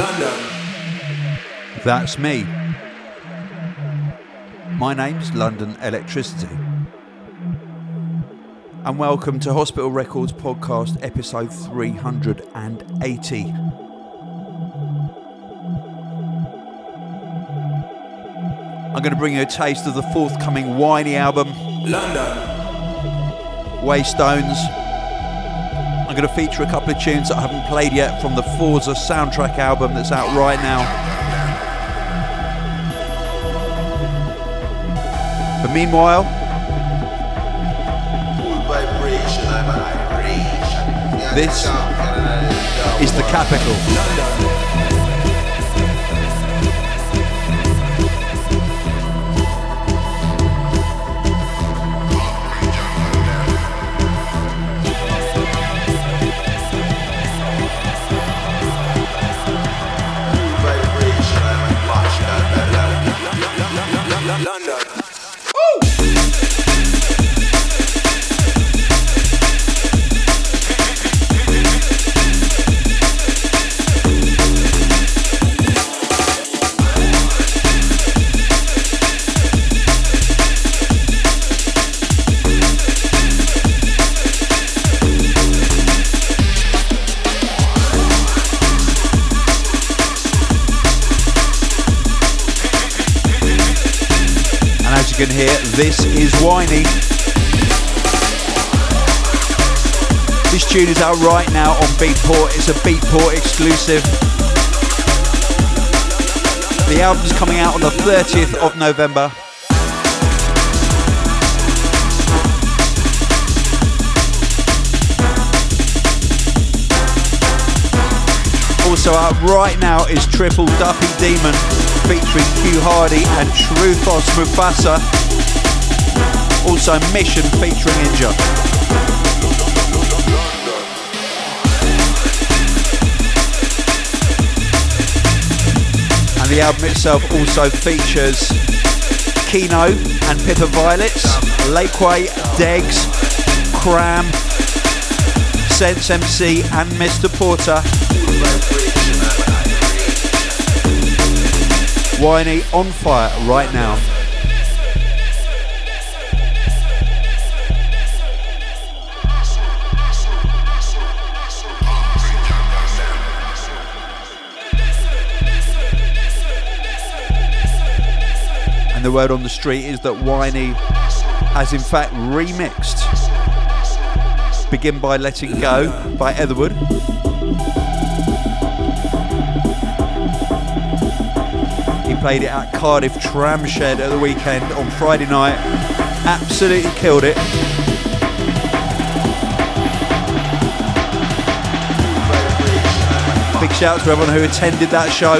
London. That's me. My name's London Elektricity. And welcome to Hospital Records Podcast, episode 380. I'm going to bring you a taste of the forthcoming Whiney album, London. Waystones. I'm going to feature a couple of tunes that I haven't played yet from the Forza soundtrack album that's out right now. But meanwhile, This is the capital. Can hear, this is Whiney. This tune is out right now on Beatport. It's a Beatport exclusive. The album's coming out on the 30th of November. Also out right now is Triple Duppy Demon featuring Q Hardy and Truthos Mufasa. Also Mission featuring Inja. And the album itself also features Kino and Pippa Violets, Lakeway, Degs, Cram, Sense MC and Mr. Porter. Whiney on fire right now. And the word on the street is that Whiney has in fact remixed Begin by Letting Go by Etherwood. Played it at Cardiff Tramshed at the weekend on Friday night. Absolutely killed it. Big shout out to everyone who attended that show.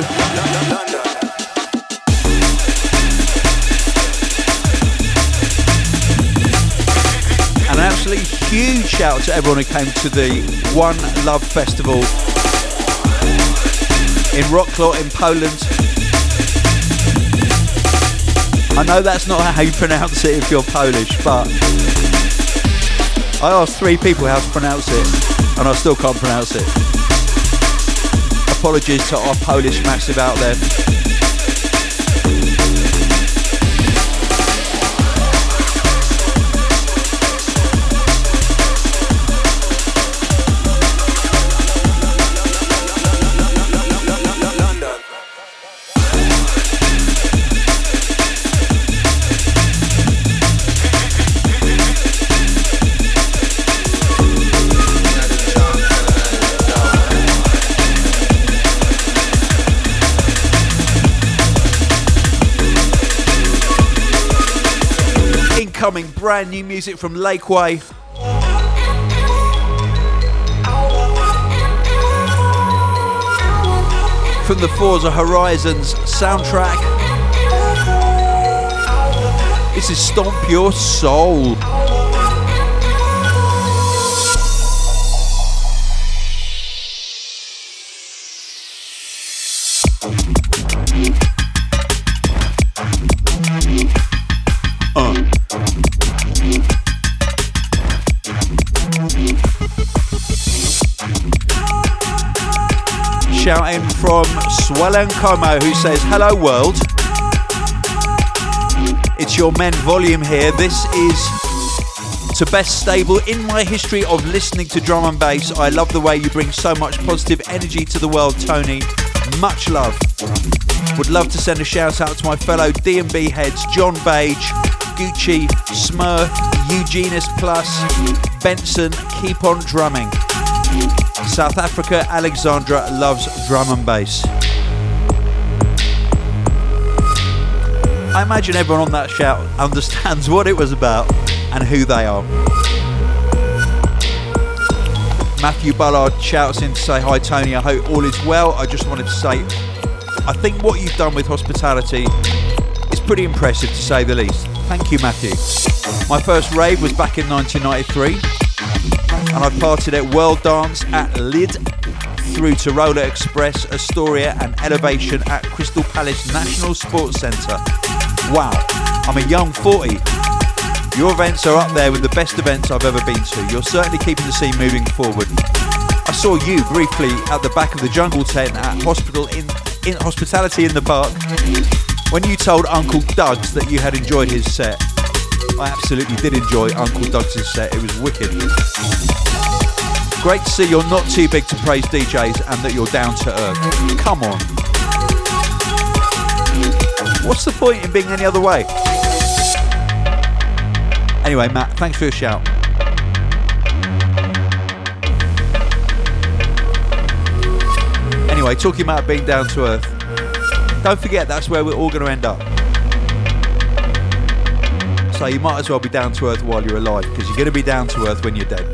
An absolutely huge shout out to everyone who came to the One Love Festival in Wrocław in Poland. I know that's not how you pronounce it if you're Polish, but I asked three people how to pronounce it, and I still can't pronounce it. Apologies to our Polish massive out there. brand new music from Lakeway. From the Forza Horizons soundtrack. This is Stomp Your Soul. Shout in from Swellen Como who says, Hello world. It's your men volume here. This is to best stable in my history of listening to drum and bass. I love the way you bring so much positive energy to the world, Tony. Much love. Would love to send a shout out to my fellow D&B heads, John Bage, Gucci, Smurf, Eugenus Plus, Benson, keep on drumming. South Africa, Alexandra loves drum and bass. I imagine everyone on that shout understands what it was about and who they are. Matthew Ballard shouts in to say, Hi Tony, I hope all is well. I just wanted to say, I think what you've done with hospitality is pretty impressive to say the least. Thank you, Matthew. My first rave was back in 1993, and I parted at World Dance at Lydd through to Roller Express, Astoria, and Elevation at Crystal Palace National Sports Centre. Wow, I'm a young 40. Your events are up there with the best events I've ever been to. You're certainly keeping the scene moving forward. I saw you briefly at the back of the jungle tent at hospital in, in hospitality in the park when you told Uncle Dugs that you had enjoyed his set. I absolutely did enjoy Uncle Dugs' set. It was wicked. Great to see you're not too big to praise DJs and that you're down to earth. Come on. What's the point in being any other way? Anyway, Matt, thanks for your shout. Anyway, talking about being down to earth, don't forget that's where we're all going to end up. So you might as well be down to earth while you're alive because you're going to be down to earth when you're dead.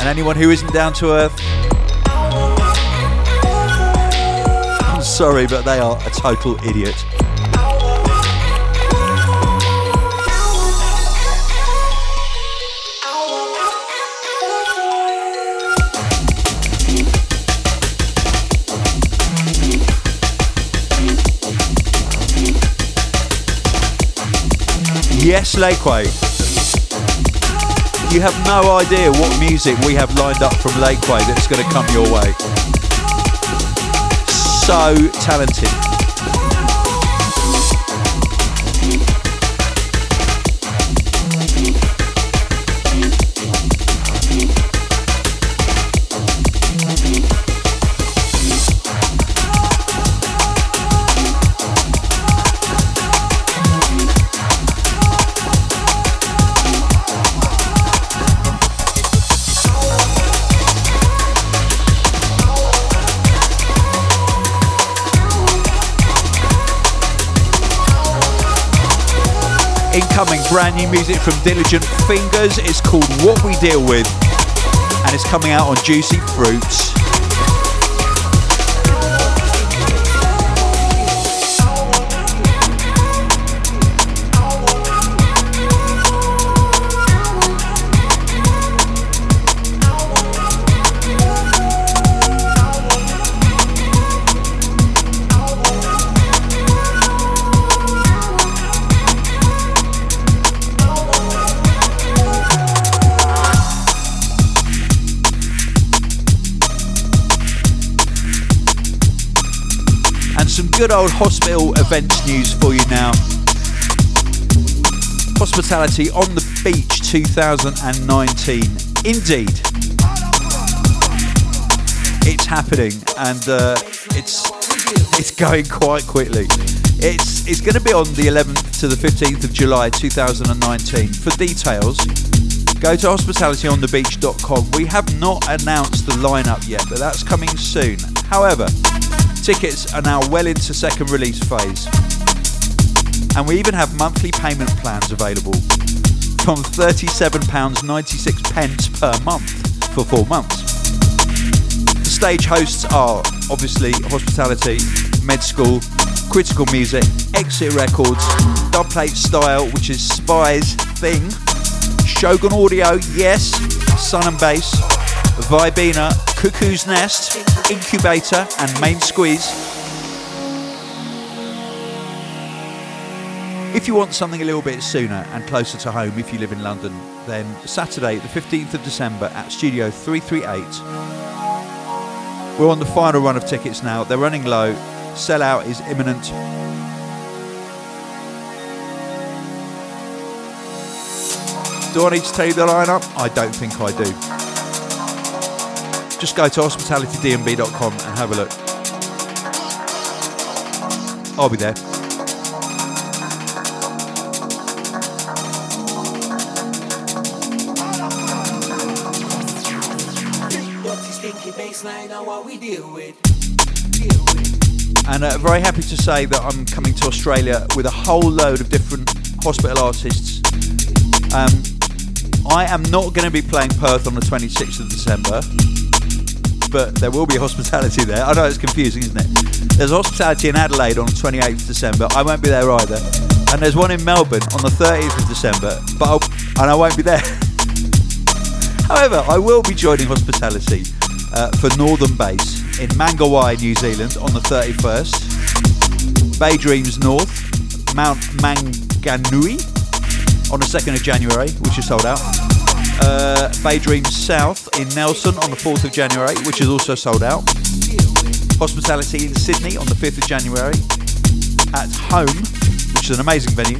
And anyone who isn't down to earth, I'm sorry, but they are a total idiot. Yes, Lakeway. You have no idea what music we have lined up from Lakeway that's going to come your way. So talented. Incoming brand new music from Diligent Fingers. It's called What We Deal With and it's coming out on Juicy Fruits. Good old hospital events news for you now. Hospitality on the Beach 2019. Indeed. It's happening and uh, it's it's going quite quickly. It's it's going to be on the 11th to the 15th of July 2019. For details, go to hospitalityonthebeach.com. We have not announced the lineup yet, but that's coming soon. However, Tickets are now well into second release phase. And we even have monthly payment plans available from £37.96 per month for four months. The stage hosts are obviously Hospitality, Med School, Critical Music, Exit Records, Dubplate Style, which is Spy's thing, Shogun Audio, yes, Sun and Bass, Vibina, Cuckoo's Nest, Incubator, and Main Squeeze. If you want something a little bit sooner and closer to home, if you live in London, then Saturday, the 15th of December at Studio 338. We're on the final run of tickets now. They're running low. Sellout is imminent. Do I need to tell you the lineup? I don't think I do. Just go to hospitalitydnb.com and have a look. I'll be there. And uh, very happy to say that I'm coming to Australia with a whole load of different hospital artists. Um, I am not going to be playing Perth on the 26th of December, but there will be hospitality there. I know it's confusing, isn't it? There's hospitality in Adelaide on the 28th of December. I won't be there either. And there's one in Melbourne on the 30th of December, but I'll, and I won't be there. However, I will be joining hospitality uh, for Northern Bass in Mangawhai, New Zealand on the 31st. Bay Dreams North, Mount Maunganui on the 2nd of January, which is sold out. Uh, Bay Dreams South in Nelson on the 4th of January, which is also sold out. Hospitality in Sydney on the 5th of January. At Home, which is an amazing venue.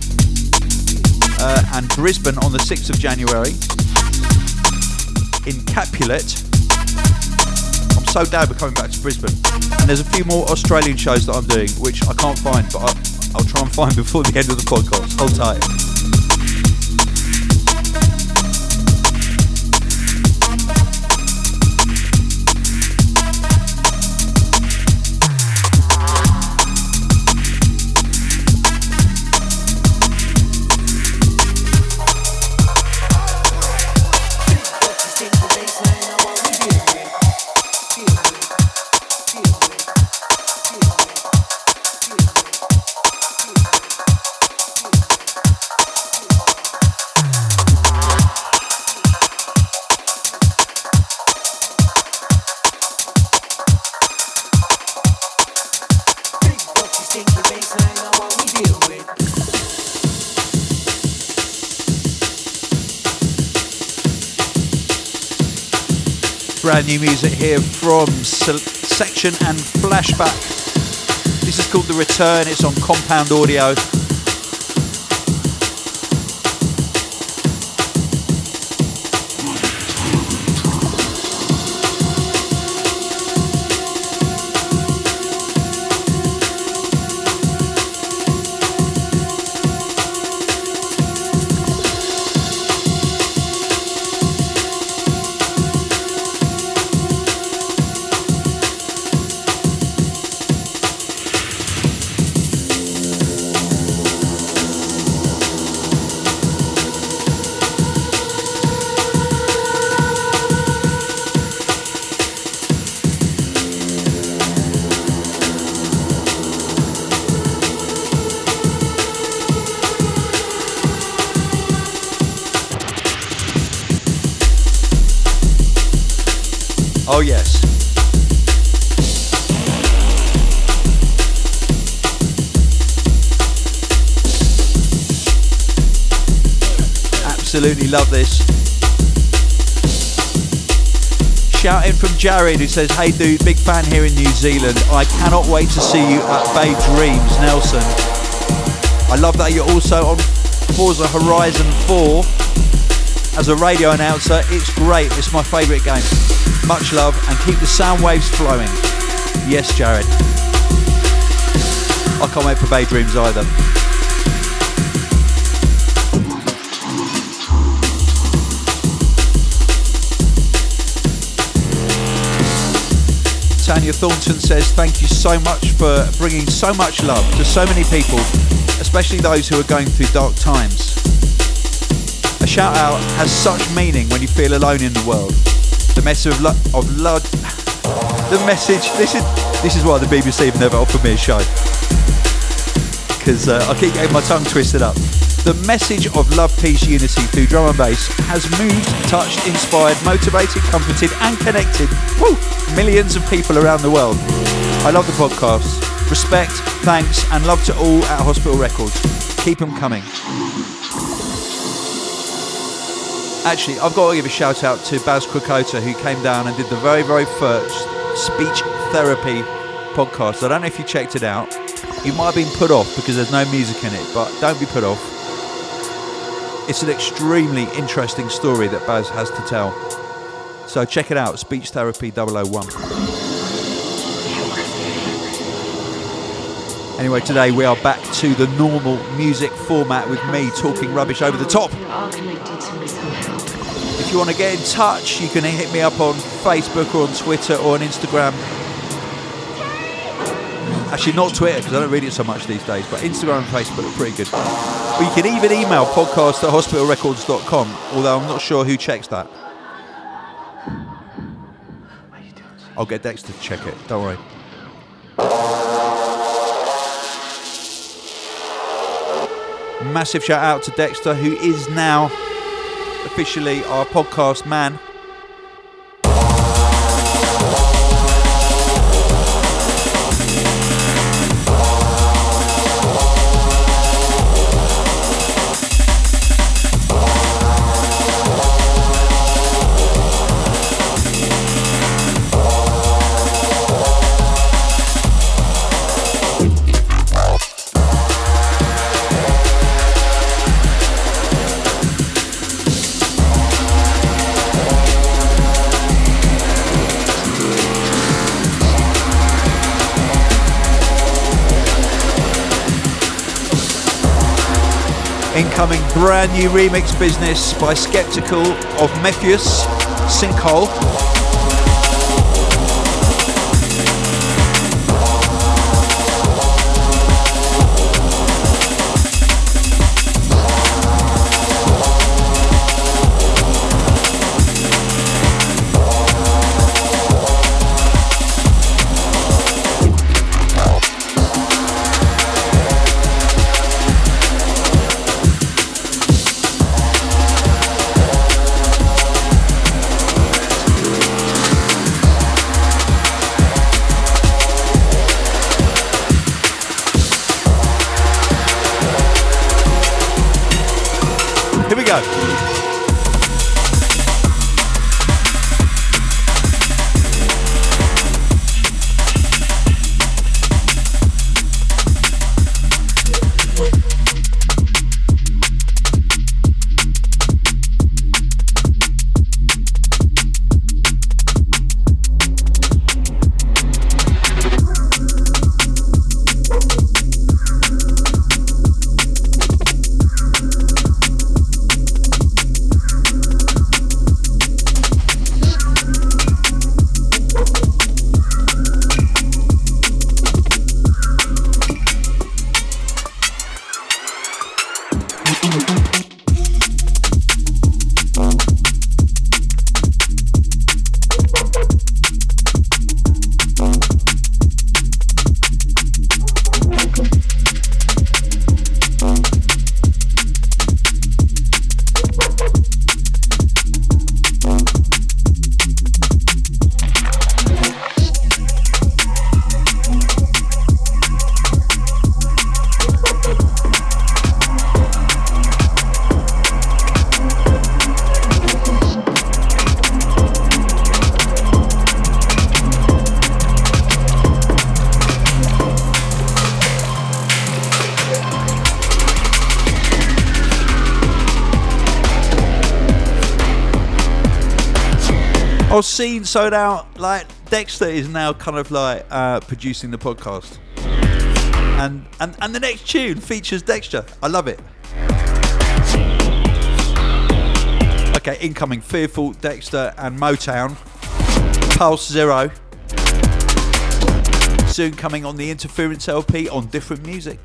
Uh, and Brisbane on the 6th of January. In Capulet, I'm so glad we're coming back to Brisbane. And there's a few more Australian shows that I'm doing, which I can't find, but I, will try and find before the end of the podcast. Hold tight. Brand new music here from Section and Flashback. This is called The Return, it's on Compound Audio. Jared who says, Hey dude, big fan here in New Zealand. I cannot wait to see you at Bay Dreams, Nelson. I love that you're also on Forza Horizon 4 as a radio announcer. It's great. It's my favourite game. Much love and keep the sound waves flowing. Yes, Jared. I can't wait for Bay Dreams either. Tanya Thornton says, Thank you so much for bringing so much love to so many people, especially those who are going through dark times. A shout out has such meaning when you feel alone in the world. The message of, lo- of love, the message, this is, this is why the BBC have never offered me a show. Because uh, I keep getting my tongue twisted up. The message of love, peace, unity through drum and bass has moved, touched, inspired, motivated, comforted, and connected woo, millions of people around the world. I love the podcast. Respect, thanks, and love to all at Hospital Records. Keep them coming. Actually, I've got to give a shout out to Baz Krakota who came down and did the very, very first speech therapy podcast. I don't know if you checked it out. You might have been put off because there's no music in it, but don't be put off. It's an extremely interesting story that Baz has to tell. So check it out, Speech Therapy 001. Anyway, today we are back to the normal music format with me talking rubbish over the top. If you want to get in touch, you can hit me up on Facebook or on Twitter or on Instagram. Actually, not Twitter because I don't read it so much these days, but Instagram and Facebook are pretty good. You can even email podcast at hospitalrecords.com, although I'm not sure who checks that. I'll get Dexter to check it, don't worry. Massive shout out to Dexter, who is now officially our podcast man. Incoming brand new remix business by Skeptical of Mefjus, Sinkhole. Seeing so now, like Dexter is now kind of like uh, producing the podcast, and and and the next tune features Dexter. I love it. Okay, incoming Fearful, Dexter, and Motown. Pulse Zero. Soon coming on the Interference LP on different music.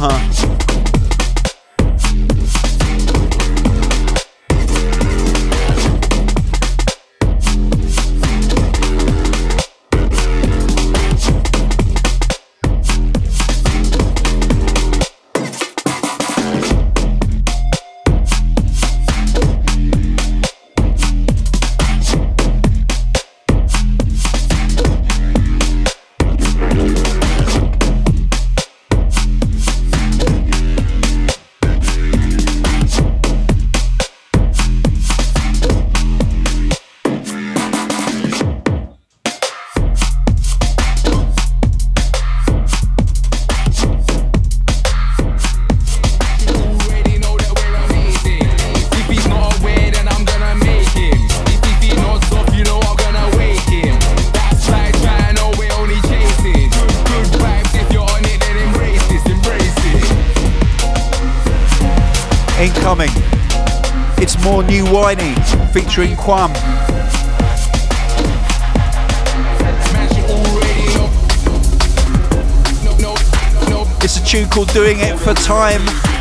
Uh huh. Incoming. It's more new Whiney featuring Quam. It's a tune called Doing It for Time.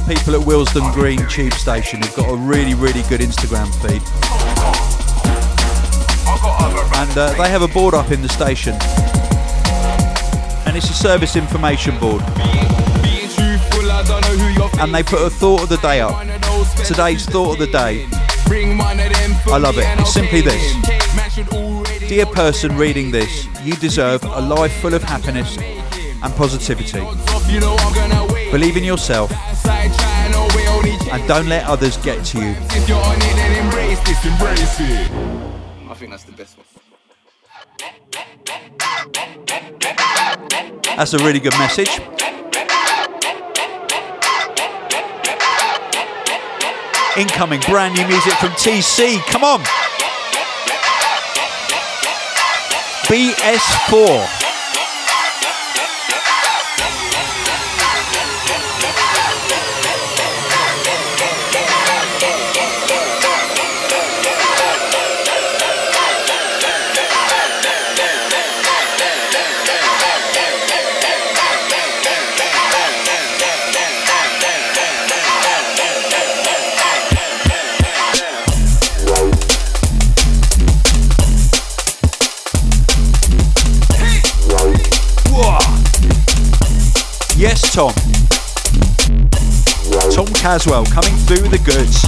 People at Willesden Green Tube Station who've got a really, really good Instagram feed. And uh, they have a board up in the station. And it's a service information board. And they put a thought of the day up. Today's thought of the day. I love it. It's simply this. Dear person reading this, you deserve a life full of happiness and positivity. Believe in yourself and don't let others get to you. If you're on it, then embrace this, embrace it. I think that's the best one. That's a really good message. Incoming brand new music from TC. Come on. BS4. Caswell coming through the goods.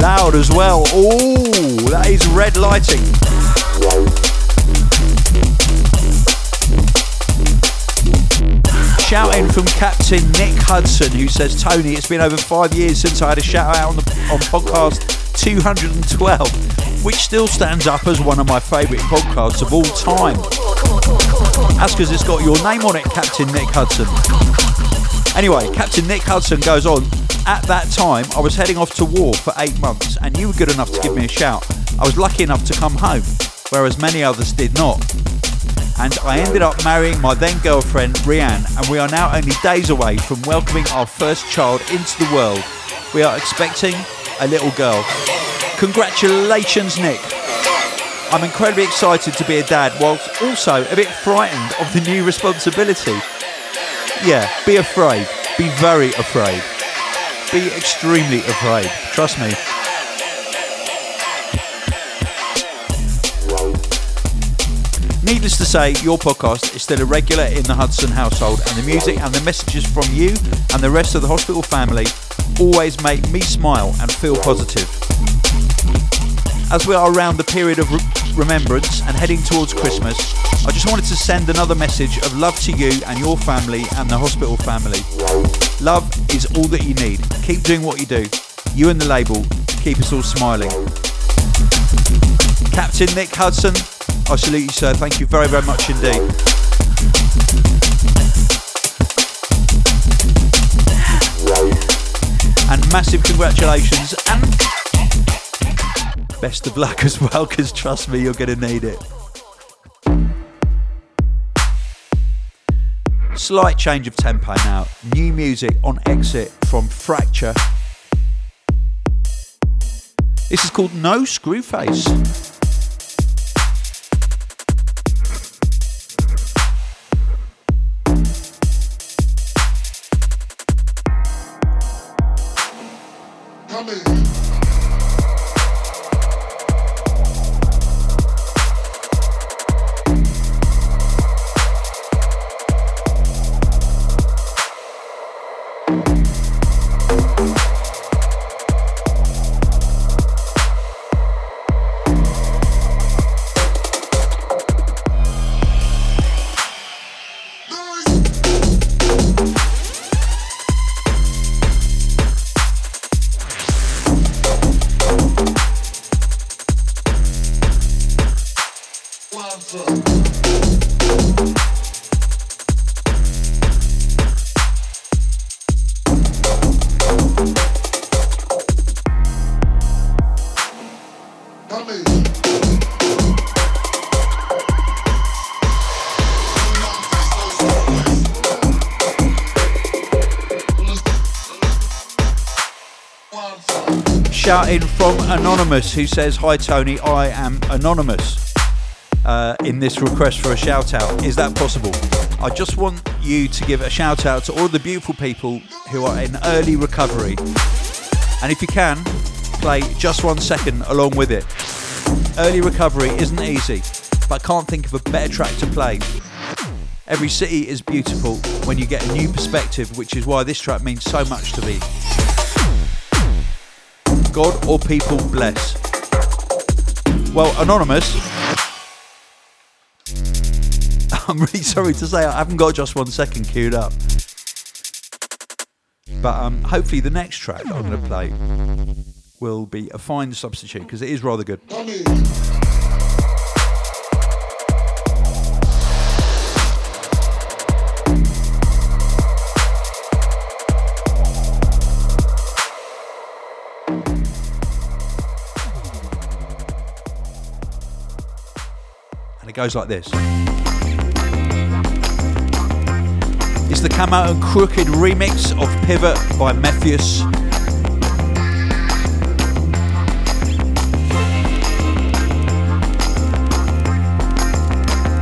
Loud as well. Oh, that is red lighting. Shouting from Captain Nick Hudson, who says, Tony, it's been over five years since I had a shout out on the on podcast 212, which still stands up as one of my favourite podcasts of all time. That's because it's got your name on it, Captain Nick Hudson. Anyway, Captain Nick Hudson goes on. At that time, I was heading off to war for eight months, and you were good enough to give me a shout. I was lucky enough to come home, whereas many others did not. And I ended up marrying my then girlfriend, Rianne, and we are now only days away from welcoming our first child into the world. We are expecting a little girl. Congratulations, Nick. I'm incredibly excited to be a dad, whilst also a bit frightened of the new responsibility. Yeah, be afraid. Be very afraid. Be extremely afraid. Trust me. Needless to say, your podcast is still a regular in the Hudson household, and the music and the messages from you and the rest of the hospital family always make me smile and feel positive. As we are around the period of re- remembrance and heading towards Christmas, I just wanted to send another message of love to you and your family and the hospital family. Love is all that you need. Keep doing what you do. You and the label keep us all smiling. Captain Nick Hudson, I salute you, sir. Thank you very, very much indeed. And massive congratulations and best of luck as well, because trust me, you're going to need it. Slight change of tempo now. New music on exit from Fracture. This is called No Screwface. Anonymous who says, Hi Tony, I am Anonymous uh, in this request for a shout out. Is that possible? I just want you to give a shout out to all the beautiful people who are in early recovery. And if you can, play just one second along with it. Early recovery isn't easy, but I can't think of a better track to play. Every city is beautiful when you get a new perspective, which is why this track means so much to me. God or people bless? Well, Anonymous, I'm really sorry to say I haven't got just one second queued up. But um, hopefully the next track I'm going to play will be a fine substitute because it is rather good. Goes like this. It's the Camo and Krooked remix of Pivot by Mefjus.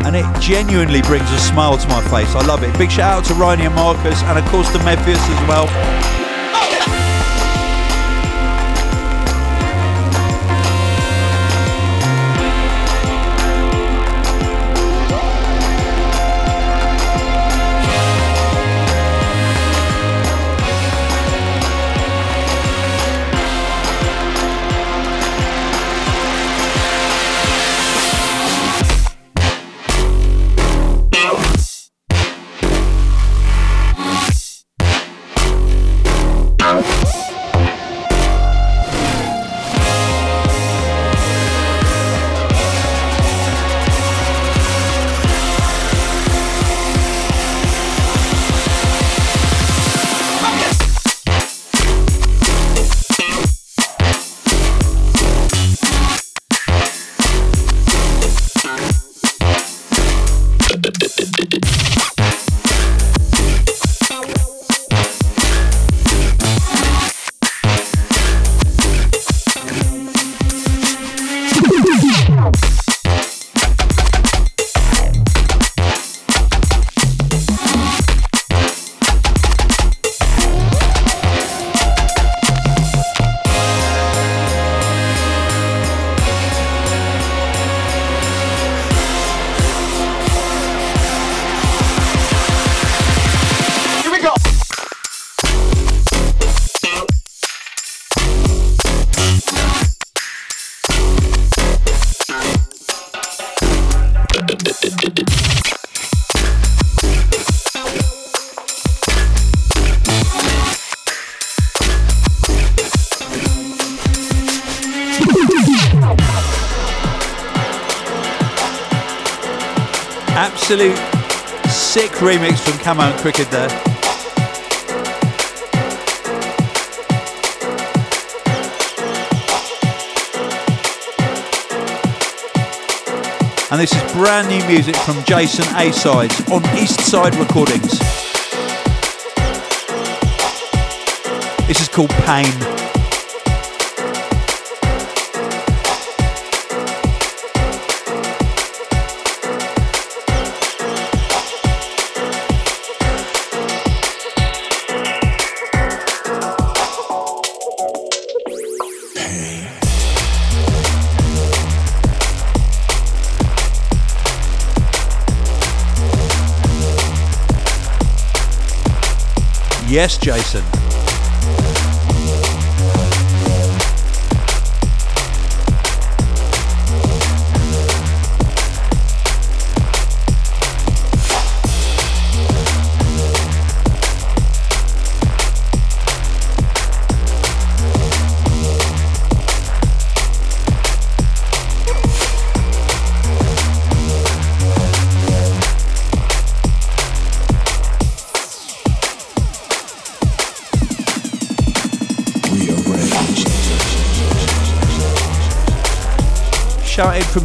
And it genuinely brings a smile to my face. I love it. Big shout out to Ronnie and Marcus, and of course to Mefjus as well. Camo and Krooked there. And this is brand new music from Jason A Sides on East Side Recordings. This is called Pain. Yes, Jason.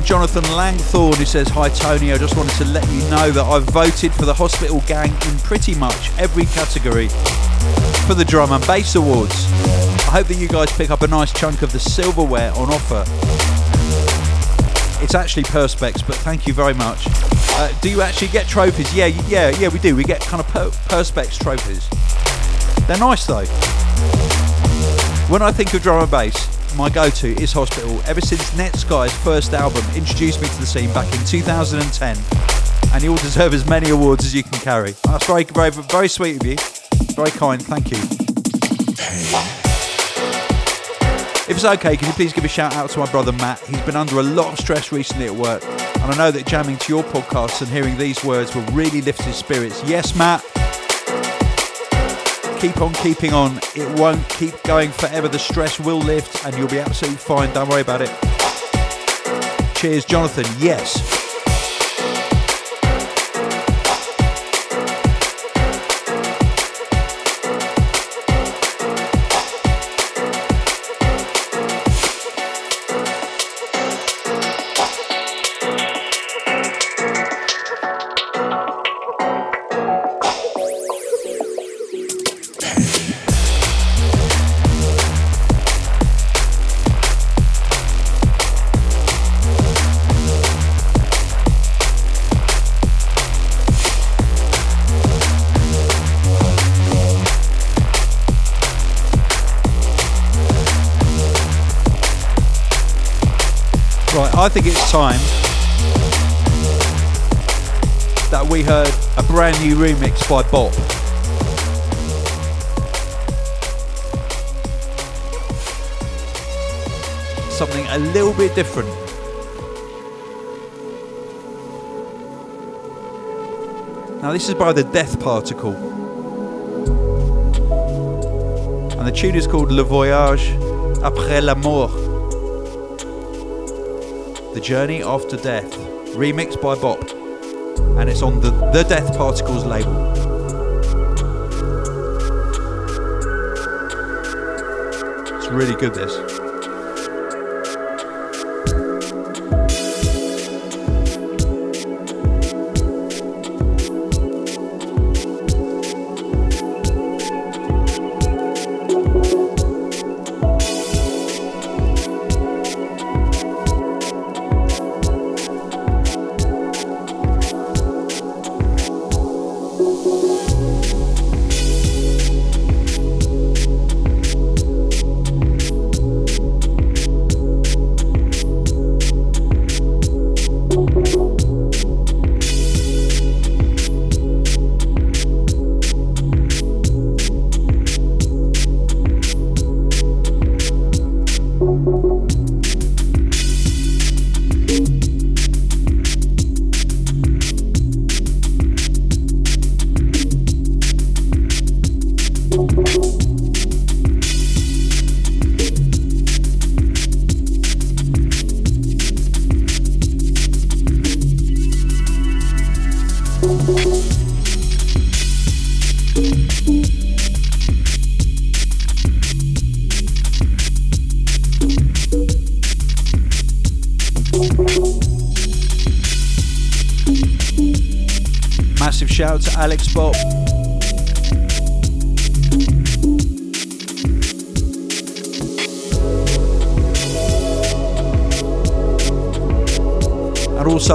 Jonathan Langthorne who says, Hi Tony, I just wanted to let you know that I've voted for the Hospital Gang in pretty much every category for the Drum and Bass Awards. I hope that you guys pick up a nice chunk of the silverware on offer. It's actually Perspex, but thank you very much. Uh, do you actually get trophies? Yeah, yeah, yeah, we do. We get kind of per- Perspex trophies. They're nice though. When I think of drum and bass, my go-to is Hospital ever since Netsky's first album introduced me to the scene back in 2010 and you all deserve as many awards as you can carry. That's very, very, very sweet of you. Very kind, thank you. If it's okay, can you please give a shout out to my brother Matt? He's been under a lot of stress recently at work, and I know that jamming to your podcasts and hearing these words will really lift his spirits. Yes, Matt, keep on keeping on. It won't keep going forever. The stress will lift and you'll be absolutely fine. Don't worry about it. Cheers, Jonathan. Yes. I think it's time that we heard a brand new remix by Bop. Something a little bit different. Now, this is by the Death Particle. And the tune is called Le Voyage après la mort. The Journey After Death, remixed by Bop, and it's on the The Death Particles label. It's really good, this.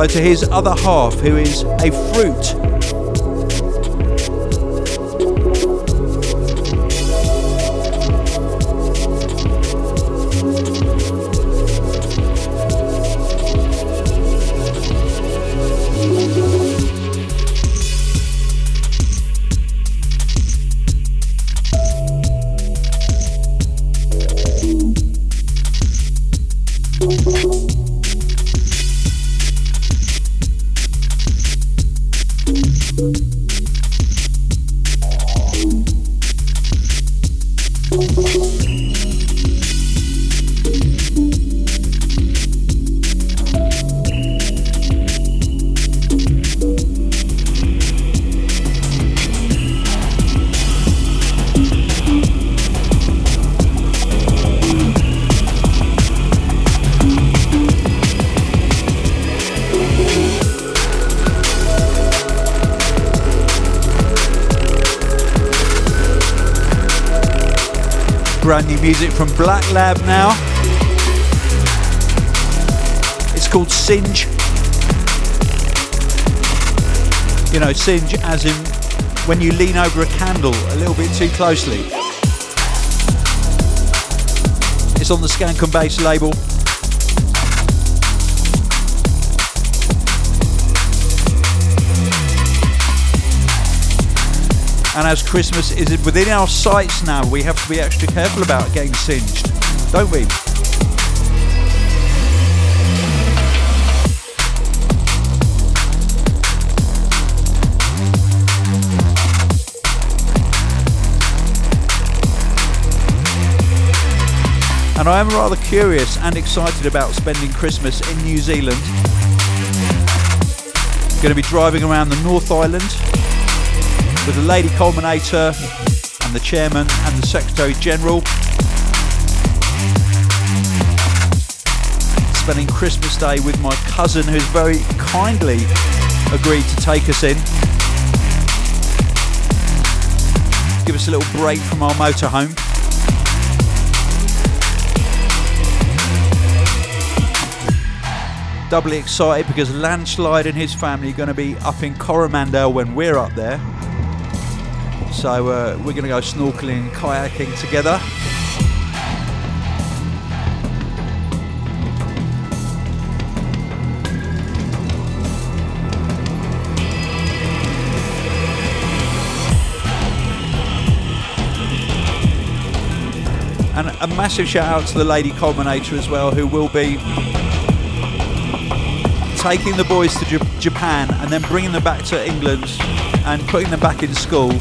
To his other half, who is a fruit music from Black Lab now. It's called Singe. You know, singe as in when you lean over a candle a little bit too closely. It's on the Skank and Bass label. And as Christmas is within our sights now, we have to be extra careful about getting singed, don't we? and I am rather curious and excited about spending Christmas in New Zealand. Going to be driving around the North Island with the Lady Culminator and the Chairman and the Secretary General. Spending Christmas Day with my cousin who's very kindly agreed to take us in. Give us a little break from our motorhome. doubly excited because Landslide and his family are going to be up in Coromandel when we're up there. So uh, we're going to go snorkeling and kayaking together. And a massive shout out to the Lady Culminator as well, who will be taking the boys to J- Japan and then bringing them back to England and putting them back in school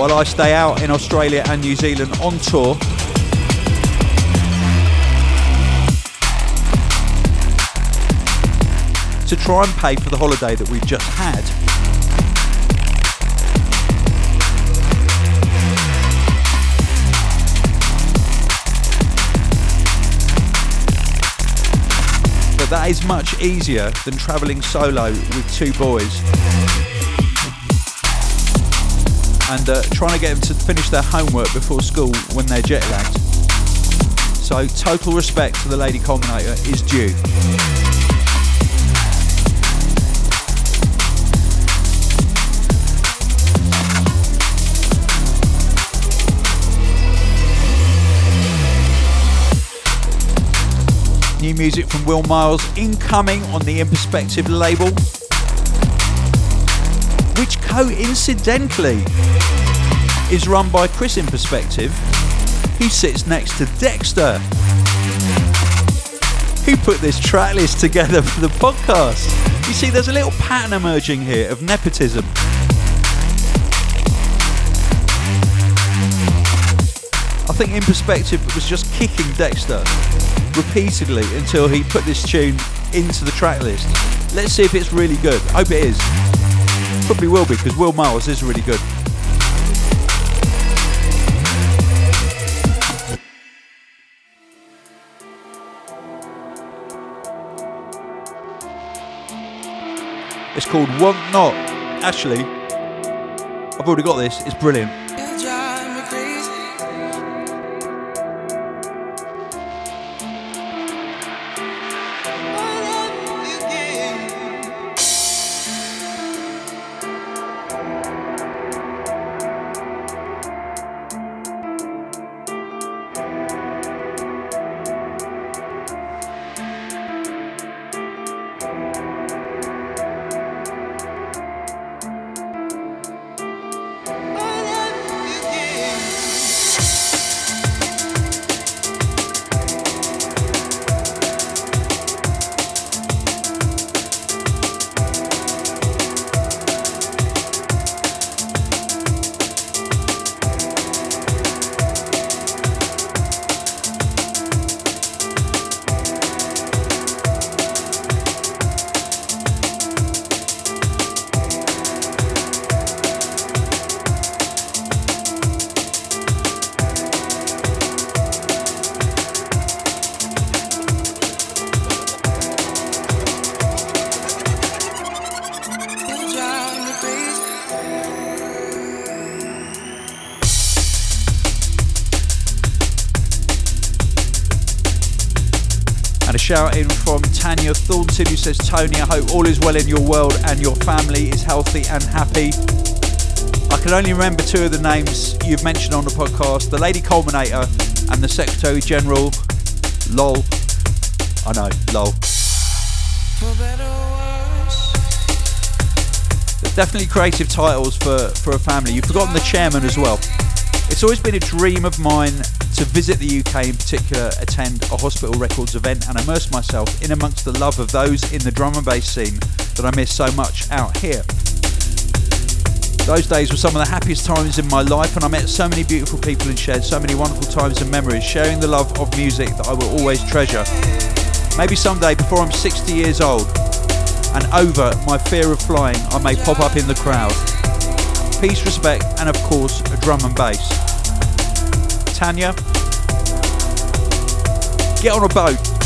while I stay out in Australia and New Zealand on tour. To try and pay for the holiday that we've just had. But that is much easier than travelling solo with two boys and uh, trying to get them to finish their homework before school when they're jet lagged. So, total respect to the Lady Culminator is due. New music from Will Miles incoming on the In Perspective label which coincidentally is run by Chris in Perspective, who sits next to Dexter, who put this track list together for the podcast. You see, there's a little pattern emerging here of nepotism. I think In Perspective was just kicking Dexter repeatedly until he put this tune into the track list. Let's see if it's really good. Hope it is. Probably will be because Will Miles is really good. It's called Want Not actually, I've already got this. It's brilliant. Shout in from Tanya Thornton who says, Tony, I hope all is well in your world and your family is healthy and happy. I can only remember two of the names you've mentioned on the podcast the Lady Culminator and the Secretary General. LOL. I know, lol. Definitely creative titles for, for a family. You've forgotten the chairman as well. It's always been a dream of mine to visit the UK in particular, attend a Hospital Records event and immerse myself in amongst the love of those in the drum and bass scene that I miss so much out here. Those days were some of the happiest times in my life and I met so many beautiful people and shared so many wonderful times and memories, sharing the love of music that I will always treasure. Maybe someday before I'm 60 years old and over my fear of flying, I may pop up in the crowd. Peace, respect, and of course, a drum and bass. Tanya. Get on a boat.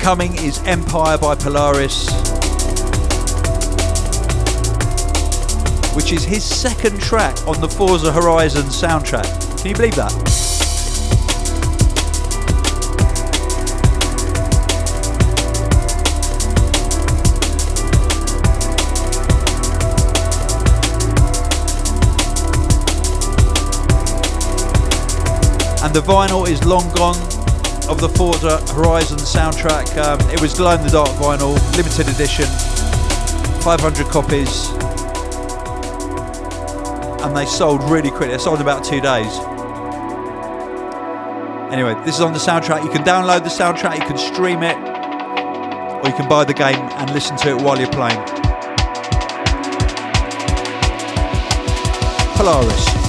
Incoming is Empire by Polaris, which is his second track on the Forza Horizon soundtrack. Can you believe that? and the vinyl is long gone of the Forza Horizon soundtrack. Um, it was glow in the dark vinyl, limited edition, 500 copies, and they sold really quickly. They sold in about two days. Anyway, this is on the soundtrack. You can download the soundtrack, you can stream it, or you can buy the game and listen to it while you're playing. Polaris.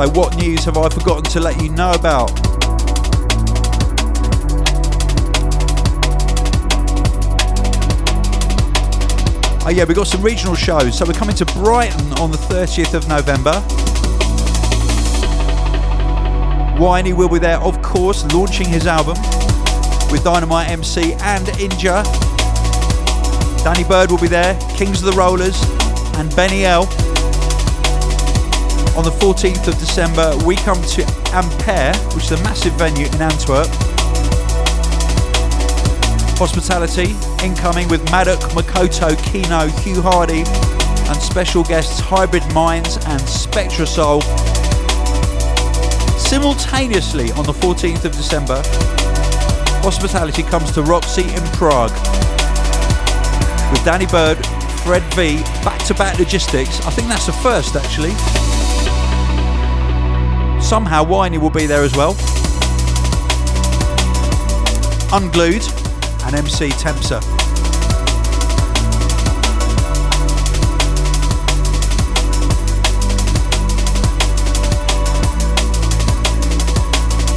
Also, what news have I forgotten to let you know about? Oh yeah, we've got some regional shows. So we're coming to Brighton on the 30th of November. Whiney will be there, of course, launching his album with Dynamite MC and Inja. Danny Bird will be there, Kings of the Rollers, and Benny L. On the 14th of December, we come to Ampere, which is a massive venue in Antwerp. Hospitality, incoming with Maduk, Makoto, Keeno, Hugh Hardy, and special guests Hybrid Minds and SpectraSoul. Simultaneously on the 14th of December, Hospitality comes to Roxy in Prague with Danny Bird, Fred V, back to back logistics. I think that's the first actually. Somehow Whiney will be there as well. Unglued and MC Tempza.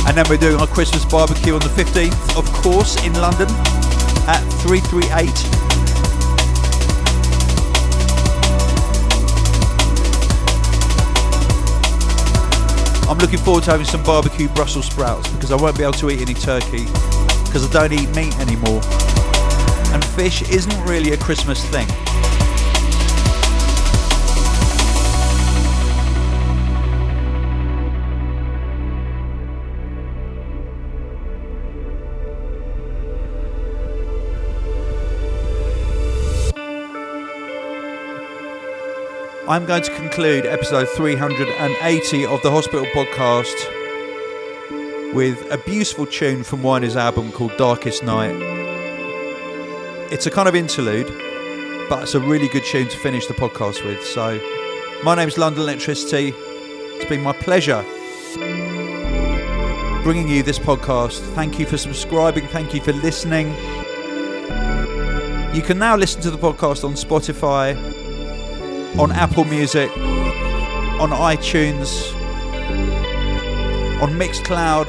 And then we're doing our Christmas barbecue on the 15th, of course, in London at 338. I'm looking forward to having some barbecue Brussels sprouts because I won't be able to eat any turkey because I don't eat meat anymore. And fish isn't really a Christmas thing. I'm going to conclude episode 380 of the Hospital Podcast with a beautiful tune from Whiney's album called Darkest Night. It's a kind of interlude, but it's a really good tune to finish the podcast with. So, my name's London Elektricity. It's been my pleasure bringing you this podcast. Thank you for subscribing, thank you for listening. You can now listen to the podcast on Spotify, on Apple Music, on iTunes, on Mixcloud,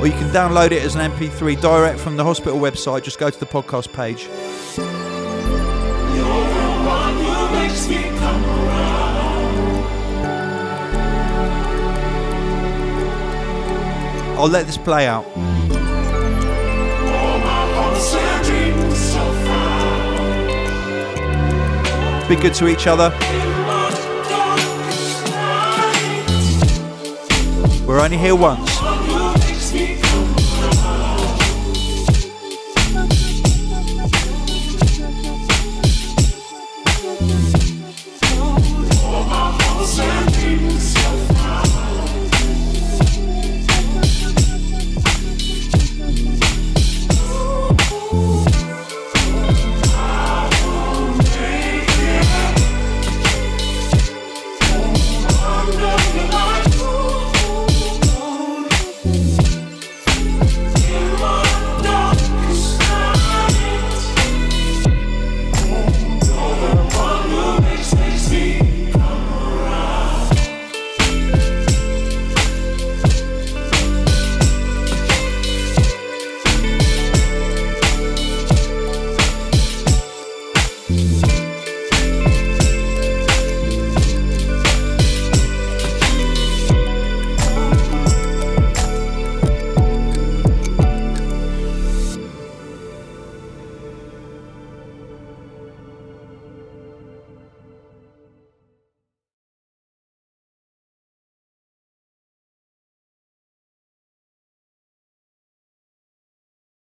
or you can download it as an MP3 direct from the hospital website. Just go to the podcast page. I'll let this play out. Be good to each other. We're only here once.